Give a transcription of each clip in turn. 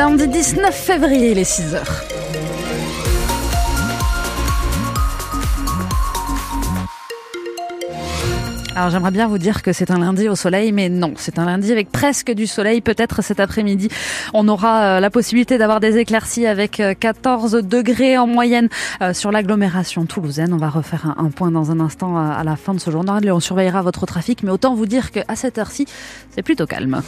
lundi 19 février, les 6 heures. Alors j'aimerais bien vous dire que c'est un lundi au soleil, mais non, c'est un lundi avec presque du soleil. Peut-être cet après-midi, on aura euh, la possibilité d'avoir des éclaircies avec 14 euh, degrés en moyenne euh, sur l'agglomération toulousaine. On va refaire un, point dans un instant à la fin de ce journal et on surveillera votre trafic. Mais autant vous dire qu'à cette heure-ci, c'est plutôt calme.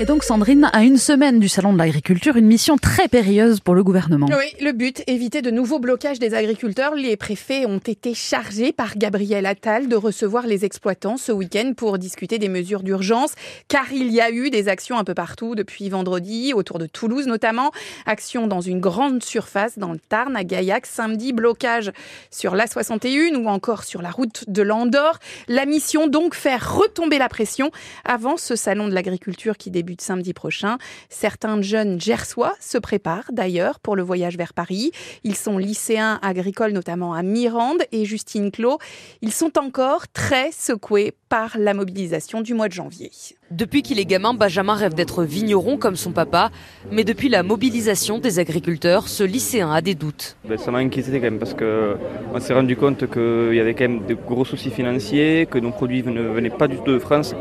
Et donc Sandrine, à une semaine du Salon de l'agriculture, une mission très périlleuse pour le gouvernement. Oui, le but, éviter de nouveaux blocages des agriculteurs. Les préfets ont été chargés par Gabriel Attal de recevoir les exploitants ce week-end pour discuter des mesures d'urgence, car il y a eu des actions un peu partout depuis vendredi, autour de Toulouse notamment. Action dans une grande surface dans le Tarn, à Gaillac, samedi, blocage sur l'A61 ou encore sur la route de l'Andorre. La mission donc faire retomber la pression avant ce Salon de l'agriculture qui débute de samedi prochain. Certains jeunes gersois se préparent d'ailleurs pour le voyage vers Paris. Ils sont lycéens agricoles, notamment à Mirande et Justine Clos. Ils sont encore très secoués par la mobilisation du mois de janvier. Depuis qu'il est gamin, Benjamin rêve d'être vigneron comme son papa. Mais depuis la mobilisation des agriculteurs, ce lycéen a des doutes. Ben, ça m'a inquiété quand même parce qu'on s'est rendu compte qu'il y avait quand même de gros soucis financiers, que nos produits ne venaient pas du tout de France.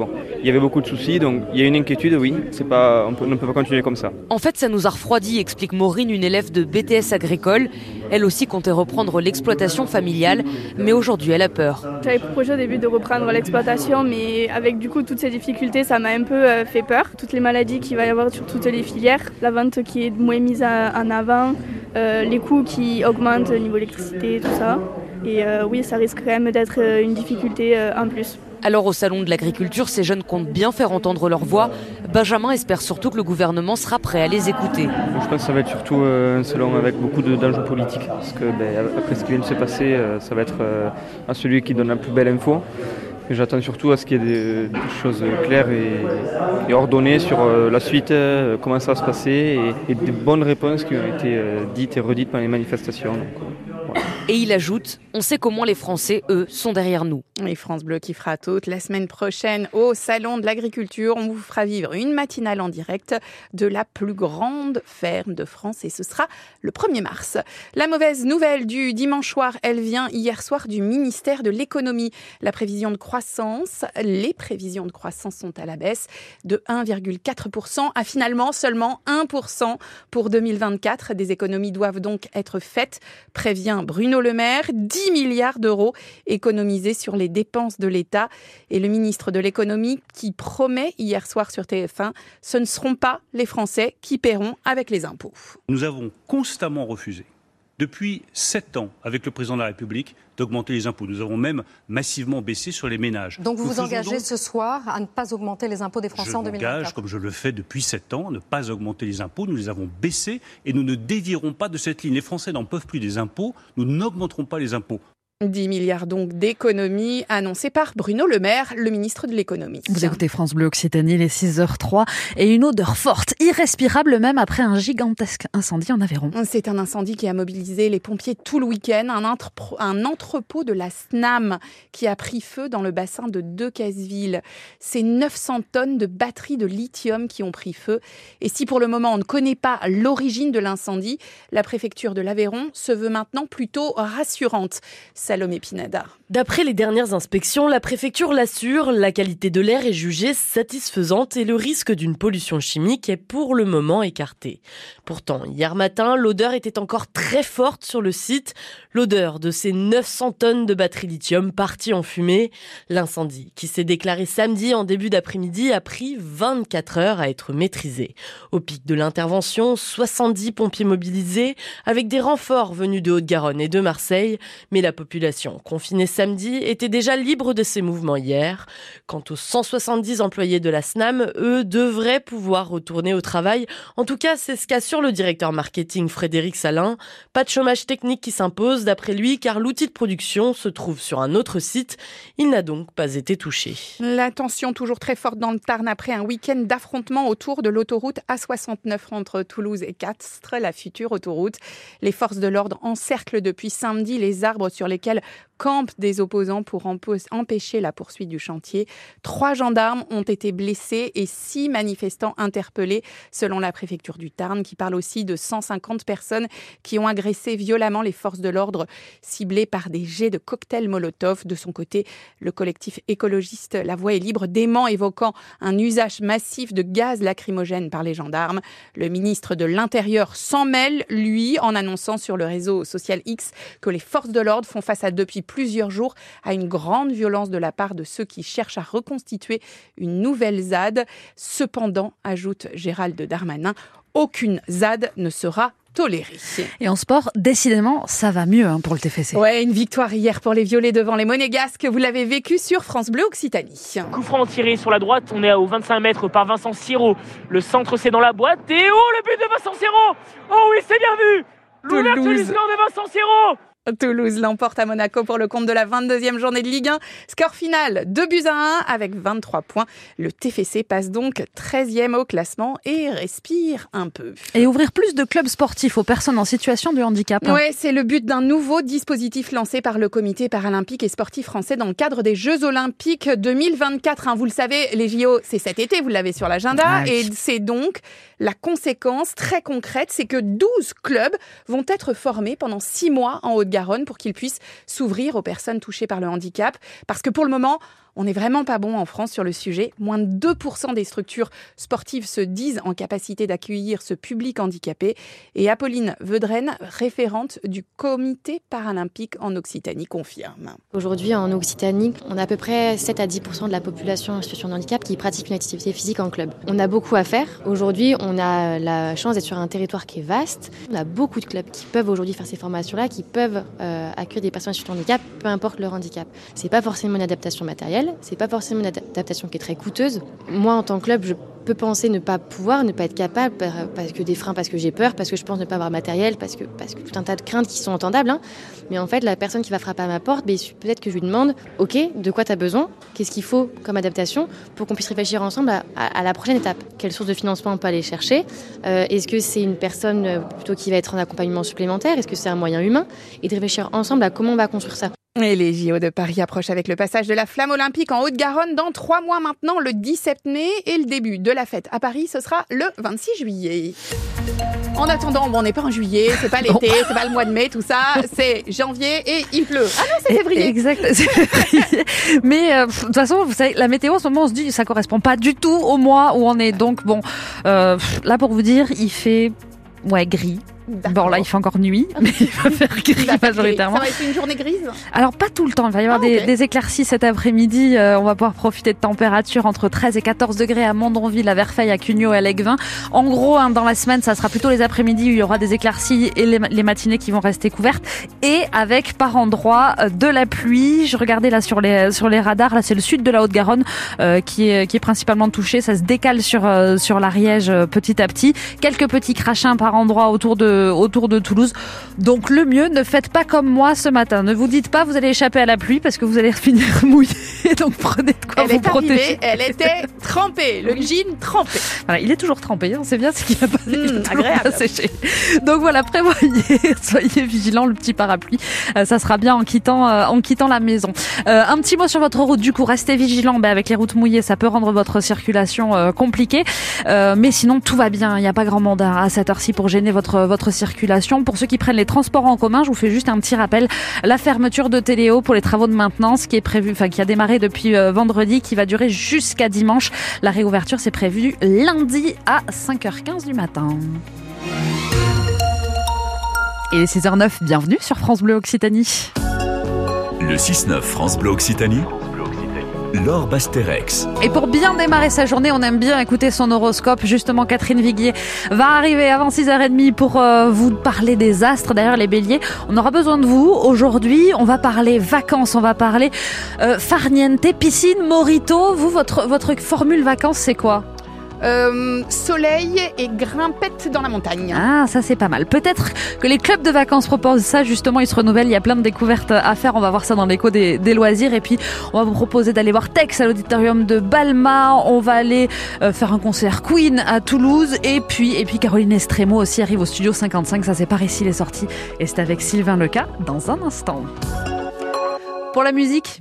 Bon, il y avait beaucoup de soucis, donc il y a une inquiétude, oui. C'est pas, on, ne peut pas continuer comme ça. En fait, ça nous a refroidi, explique Maureen, une élève de BTS agricole. Elle aussi comptait reprendre l'exploitation familiale, mais aujourd'hui, elle a peur. J'avais proposé au début de reprendre l'exploitation, mais avec du coup toutes ces difficultés, ça m'a un peu euh, fait peur. Toutes les maladies qu'il va y avoir sur toutes les filières, la vente qui est moins mise en avant, euh, les coûts qui augmentent au niveau électricité, tout ça. Et euh, oui, ça risque quand même d'être une difficulté en plus. Alors au Salon de l'Agriculture, ces jeunes comptent bien faire entendre leur voix. Benjamin espère surtout que le gouvernement sera prêt à les écouter. Je pense que ça va être surtout euh, un salon avec beaucoup d'enjeux politiques. Parce que ben, après ce qui vient de se passer, euh, ça va être euh, à celui qui donne la plus belle info. J'attends surtout à ce qu'il y ait des, choses claires et, ordonnées sur la suite, comment ça va se passer, et, des bonnes réponses qui ont été dites et redites par les manifestations. Et il ajoute On sait comment les Français, eux, sont derrière nous. Et France Bleu qui fera toute la semaine prochaine au Salon de l'Agriculture. On vous fera vivre une matinale en direct de la plus grande ferme de France et ce sera le 1er mars. La mauvaise nouvelle du dimanche soir, elle vient hier soir du ministère de l'Économie. La prévision de croissance, les prévisions de croissance sont à la baisse de 1,4% à finalement seulement 1% pour 2024. Des économies doivent donc être faites, prévient Bruno Le Maire, 10 milliards d'euros économisés sur les dépenses de l'État. Et le ministre de l'économie qui promet hier soir sur TF1, ce ne seront pas les Français qui paieront avec les impôts. Nous avons constamment refusé depuis sept ans avec le président de la République d'augmenter les impôts. Nous avons même massivement baissé sur les ménages. Donc vous vous engagez ce soir à ne pas augmenter les impôts des Français en 2024 Je m'engage, comme je le fais depuis sept ans, à ne pas augmenter les impôts. Nous les avons baissés et nous ne dévierons pas de cette ligne. Les Français n'en peuvent plus des impôts. Nous n'augmenterons pas les impôts. 10 milliards donc d'économies annoncées par Bruno Le Maire, le ministre de l'économie. Vous écoutez France Bleu Occitanie, les 6h03 et une odeur forte, irrespirable même après un gigantesque incendie en Aveyron. C'est un incendie qui a mobilisé les pompiers tout le week-end, un, un, entrepôt de la SNAM qui a pris feu dans le bassin de Decazeville. C'est 900 tonnes de batteries de lithium qui ont pris feu. Et si pour le moment on ne connaît pas l'origine de l'incendie, la préfecture de l'Aveyron se veut maintenant plutôt rassurante. D'après les dernières inspections, la préfecture l'assure, la qualité de l'air est jugée satisfaisante et le risque d'une pollution chimique est pour le moment écarté. Pourtant, hier matin, l'odeur était encore très forte sur le site, l'odeur de ces 900 tonnes de batteries lithium parties en fumée. L'incendie, qui s'est déclaré samedi en début d'après-midi, a pris 24 heures à être maîtrisé. Au pic de l'intervention, 70 pompiers mobilisés, avec des renforts venus de Haute-Garonne et de Marseille, mais la population population confinée samedi était déjà libre de ses mouvements hier. Quant aux 170 employés de la SNAM, eux devraient pouvoir retourner au travail. En tout cas, c'est ce qu'assure le directeur marketing Frédéric Salin. Pas de chômage technique qui s'impose d'après lui car l'outil de production se trouve sur un autre site. Il n'a donc pas été touché. La tension toujours très forte dans le Tarn après un week-end d'affrontement autour de l'autoroute A69 entre Toulouse et Castres, la future autoroute. Les forces de l'ordre encerclent depuis samedi les arbres sur lesquels laquelle campent des opposants pour empêcher la poursuite du chantier. Trois gendarmes ont été blessés et six manifestants interpellés, selon la préfecture du Tarn, qui parle aussi de 150 personnes qui ont agressé violemment les forces de l'ordre, ciblées par des jets de cocktails Molotov. De son côté, le collectif écologiste La Voix est libre dément évoquant un usage massif de gaz lacrymogène par les gendarmes. Le ministre de l'Intérieur s'en mêle, lui, en annonçant sur le réseau social X que les forces de l'ordre font face à depuis plusieurs jours à une grande violence de la part de ceux qui cherchent à reconstituer une nouvelle ZAD. Cependant, ajoute Gérald Darmanin, aucune ZAD ne sera tolérée. Et en sport, décidément, ça va mieux hein, pour le TFC. Ouais, une victoire hier pour les Violets devant les Monégasques. Vous l'avez vécu sur France Bleu Occitanie. Coup franc tiré sur la droite, on est à 25 mètres par Vincent Siro. Le centre c'est dans la boîte et oh le but de Vincent Siro Oh oui, c'est bien vu L'ouverture du score de Vincent Siro Toulouse l'emporte à Monaco pour le compte de la 22e journée de Ligue 1. Score final 2 buts à 1 avec 23 points. Le TFC passe donc 13e au classement et respire un peu. Et ouvrir plus de clubs sportifs aux personnes en situation de handicap. Ouais, c'est le but d'un nouveau dispositif lancé par le comité paralympique et sportif français dans le cadre des Jeux olympiques 2024. Hein, vous le savez, les JO, c'est cet été, vous l'avez sur l'agenda. Ah et c'est donc la conséquence très concrète, c'est que 12 clubs vont être formés pendant 6 mois en Haute-Garonne pour qu'ils puissent s'ouvrir aux personnes touchées par le handicap. Parce que pour le moment, on n'est vraiment pas bon en France sur le sujet. Moins de 2% des structures sportives se disent en capacité d'accueillir ce public handicapé. Et Apolline Vedren, référente du comité paralympique en Occitanie, confirme. Aujourd'hui, en Occitanie, on a à peu près 7 à 10% de la population en situation de handicap qui pratique une activité physique en club. On a beaucoup à faire. Aujourd'hui, on a la chance d'être sur un territoire qui est vaste. On a beaucoup de clubs qui peuvent aujourd'hui faire ces formations-là, qui peuvent euh, accueillir des personnes en situation de handicap, peu importe leur handicap. C'est pas forcément une adaptation matérielle c'est pas forcément une adaptation qui est très coûteuse. Moi, en tant que club, je peux penser ne pas pouvoir, ne pas être capable, parce que des freins, parce que j'ai peur, parce que je pense ne pas avoir matériel, parce que, parce que tout un tas de craintes qui sont entendables. Hein. Mais en fait, la personne qui va frapper à ma porte, ben, peut-être que je lui demande, OK, de quoi tu as besoin? Qu'est-ce qu'il faut comme adaptation pour qu'on puisse réfléchir ensemble à, la prochaine étape? Quelle source de financement on peut aller chercher? Euh, Est-ce que c'est une personne euh, plutôt qui va être en accompagnement supplémentaire? Est-ce que c'est un moyen humain? Et de réfléchir ensemble à comment on va construire ça. Et les JO de Paris approchent avec le passage de la flamme olympique en Haute-Garonne dans trois mois maintenant, le 17 mai, et le début de la fête à Paris, ce sera le 26 juillet. En attendant, bon, on n'est pas en juillet, c'est pas l'été, c'est pas le mois de mai, tout ça, c'est janvier et il pleut. Ah non, c'est février. Exact, février. Mais euh, de toute façon, vous savez, la météo en ce moment, on se dit, ça correspond pas du tout au mois où on est. Donc bon, euh, là pour vous dire, il fait ouais gris Bon, là, il fait encore nuit, mais il va faire gris majoritairement. Ça va être une journée grise Alors, pas tout le temps. Il va y avoir ah, des, éclaircies cet après-midi. Euh, on va pouvoir profiter de températures entre 13 et 14 degrés à Mondonville, à Verfeil, à Cugnot et à Legvin. En gros, hein, dans la semaine, ça sera plutôt les après-midi où il y aura des éclaircies et les, matinées qui vont rester couvertes. Et avec, par endroits, euh, de la pluie. Je regardais là sur les, sur les radars. Là, c'est le sud de la Haute-Garonne euh, qui, est, qui est principalement touché. Ça se décale sur, sur l'Ariège petit à petit. Quelques petits crachins par endroits autour de, autour de Toulouse. Donc le mieux, ne faites pas comme moi ce matin. Ne vous dites pas vous allez échapper à la pluie parce que vous allez finir mouillé. Donc prenez de quoi elle vous est protéger. elle était trempée, le jean trempé. Voilà, il est toujours trempé, hein. c'est bien ce qu'il a pas, mmh, agréable. séché. Donc voilà, prévoyez, soyez vigilants, le petit parapluie, euh, ça sera bien en quittant, euh, en quittant la maison. Euh, un petit mot sur votre route, du coup, restez vigilants. Ben, avec les routes mouillées, ça peut rendre votre circulation compliquée, mais sinon tout va bien. Il n'y a pas grand monde à cette heure-ci pour gêner votre votre circulation. Pour ceux qui prennent les transports en commun, je vous fais juste un petit rappel la fermeture de Téléo pour les travaux de maintenance qui est prévu, enfin qui a démarré depuis vendredi, qui va durer jusqu'à dimanche. La réouverture, c'est prévu lundi à 5h15 du matin. Et 6h09, bienvenue sur France Bleu Occitanie. Le 6-9 France Bleu Occitanie. Laure. Et pour bien démarrer sa journée, on aime bien écouter son horoscope. Justement, Catherine Viguier va arriver avant 6h30 pour euh, vous parler des astres. D'ailleurs, les béliers, on aura besoin de vous. Aujourd'hui, on va parler vacances, on va parler euh, farniente, piscine, morito. Vous, votre formule vacances, c'est quoi? Euh, soleil et grimpette dans la montagne. Ah, ça c'est pas mal. Peut-être que les clubs de vacances proposent ça, justement, ils se renouvellent, il y a plein de découvertes à faire, on va voir ça dans l'écho des, loisirs. Et puis, on va vous proposer d'aller voir Tex à l'auditorium de Balma, on va aller euh, faire un concert Queen à Toulouse, et puis, et puis Caroline Estremo aussi arrive au studio 55, ça c'est par ici les sorties, et c'est avec Sylvain Leca dans un instant. Pour la musique,